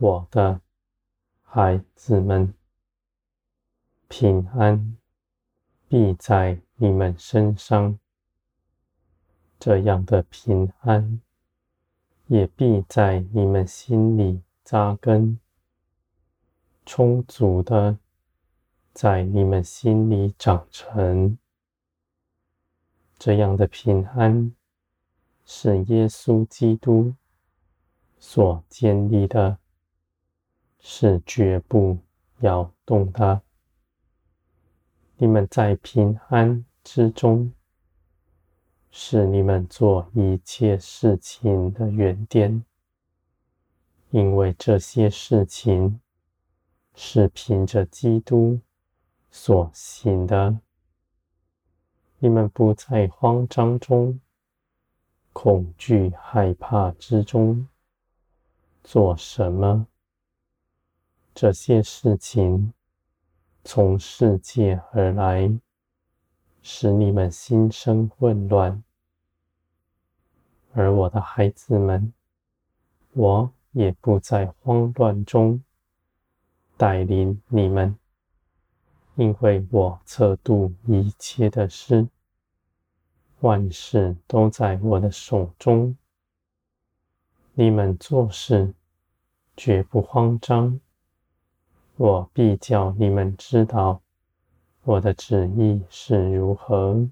我的孩子们，平安必在你们身上。这样的平安，也必在你们心里扎根，充足的在你们心里长成。这样的平安，是耶稣基督所建立的，是绝不摇动的。你们在平安之中。是你们做一切事情的原点，因为这些事情是凭着基督所行的。你们不在慌张中、恐惧、害怕之中做什么？这些事情从世界而来。使你们心生混乱，而我的孩子们，我也不在慌乱中带领你们，因为我测度一切的事，万事都在我的手中。你们做事绝不慌张，我必叫你们知道。我的旨意是如何？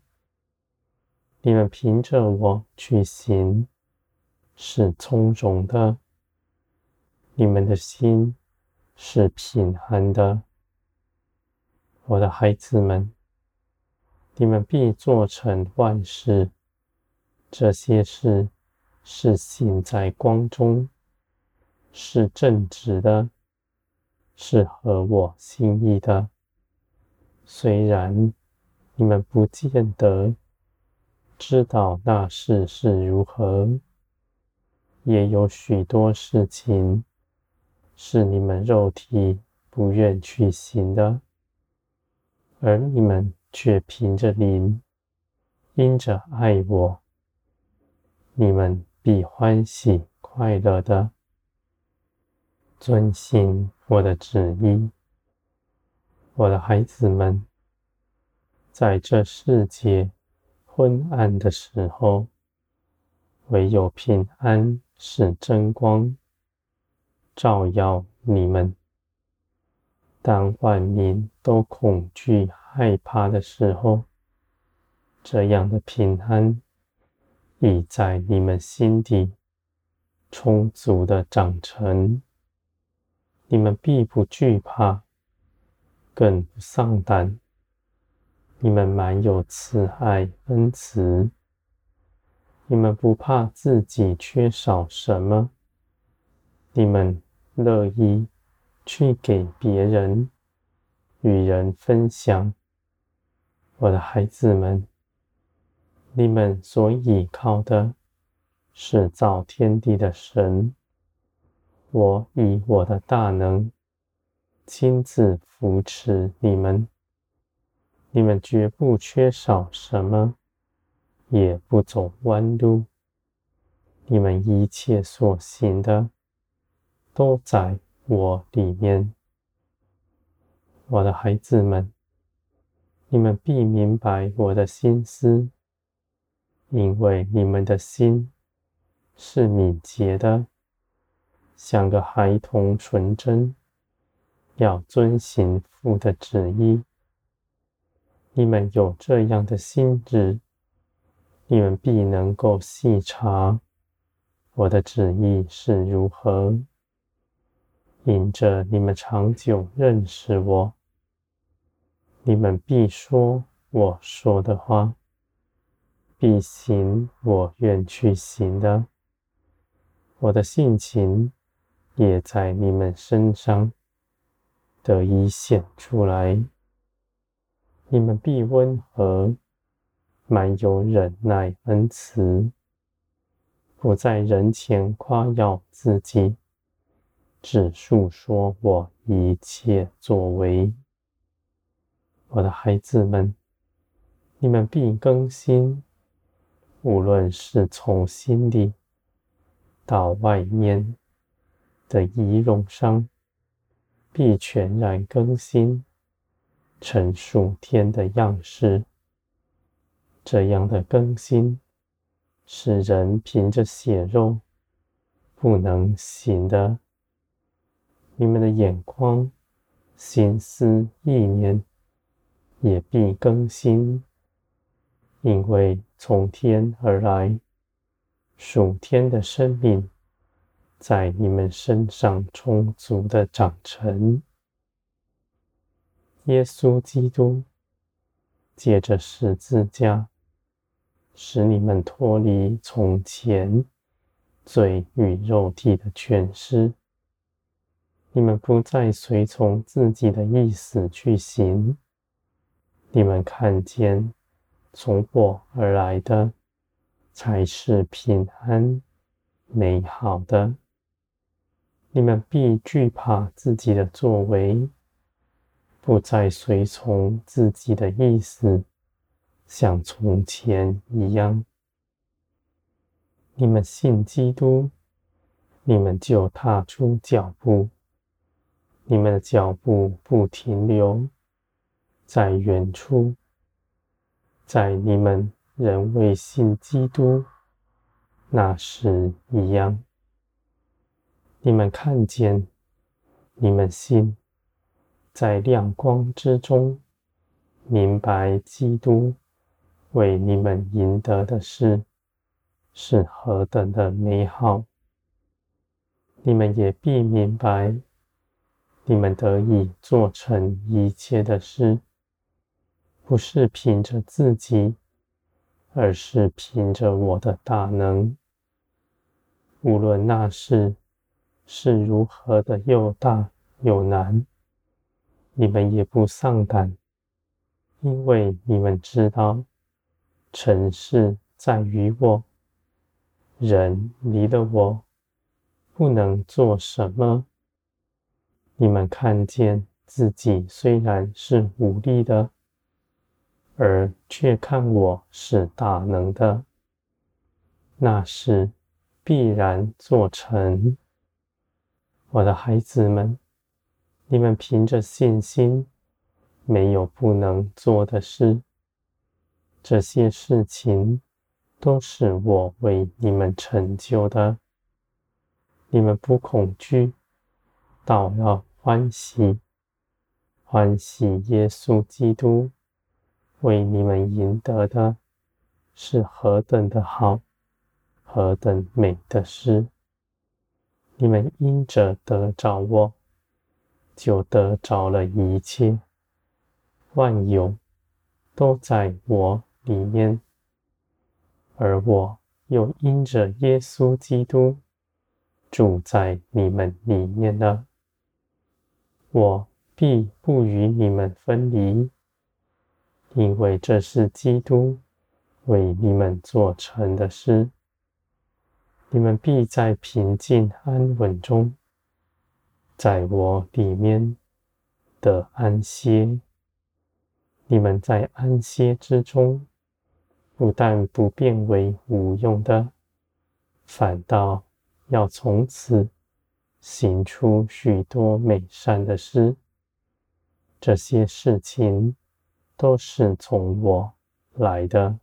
你们凭着我去行，是从容的；你们的心是平安的。我的孩子们，你们必做成万事。这些事是行在光中，是正直的，是合我心意的。虽然你们不见得知道那事是如何，也有许多事情是你们肉体不愿去行的，而你们却凭着灵，因着爱我，你们必欢喜快乐的遵行我的旨意。我的孩子们，在这世界昏暗的时候，唯有平安是真光，照耀你们。当万民都恐惧害怕的时候，这样的平安已在你们心底充足的长成，你们必不惧怕。更不丧胆，你们满有慈爱恩慈，你们不怕自己缺少什么，你们乐意去给别人与人分享。我的孩子们，你们所倚靠的是造天地的神，我以我的大能。亲自扶持你们，你们绝不缺少什么，也不走弯路。你们一切所行的，都在我里面。我的孩子们，你们必明白我的心思，因为你们的心是敏捷的，像个孩童纯真。要遵行父的旨意，你们有这样的心智，你们必能够细察我的旨意是如何。因着你们长久认识我，你们必说我说的话，必行我愿去行的。我的性情也在你们身上。得以显出来，你们必温和，满有忍耐恩慈，不在人前夸耀自己，只述说我一切作为。我的孩子们，你们必更新，无论是从心里到外面，的仪容上，必全然更新，成属天的样式。这样的更新，是人凭着血肉不能行的。你们的眼光、心思、意念也必更新，因为从天而来，属天的生命在你们身上充足的长成。耶稣基督借着十字架，使你们脱离从前罪与肉体的权势，你们不再随从自己的意思去行。你们看见从我而来的才是平安美好的。你们必惧怕自己的作为，不再随从自己的意思。像从前一样，你们信基督，你们就踏出脚步。你们的脚步不停留在远处，在你们仍未信基督那时一样。你们看见，你们心，在亮光之中明白基督。为你们赢得的事是何等的美好！你们也必明白，你们得以做成一切的事，不是凭着自己，而是凭着我的大能。无论那事是如何的又大又难，你们也不丧胆，因为你们知道。成事在于我，人离了我不能做什么。你们看见自己虽然是无力的，而却看我是大能的，那是必然做成。我的孩子们，你们凭着信心，没有不能做的事。这些事情都是我为你们成就的，你们不恐惧，倒要欢喜，欢喜耶稣基督为你们赢得的是何等的好，何等美的事！你们因着得着我，就得着了一切，万有都在我里面，而我又因着耶稣基督住在你们里面了，我必不与你们分离，因为这是基督为你们做成的事。你们必在平静安稳中，在我里面的安歇。你们在安歇之中。不但不变为无用的，反倒要从此行出许多美善的事。这些事情都是从我来的。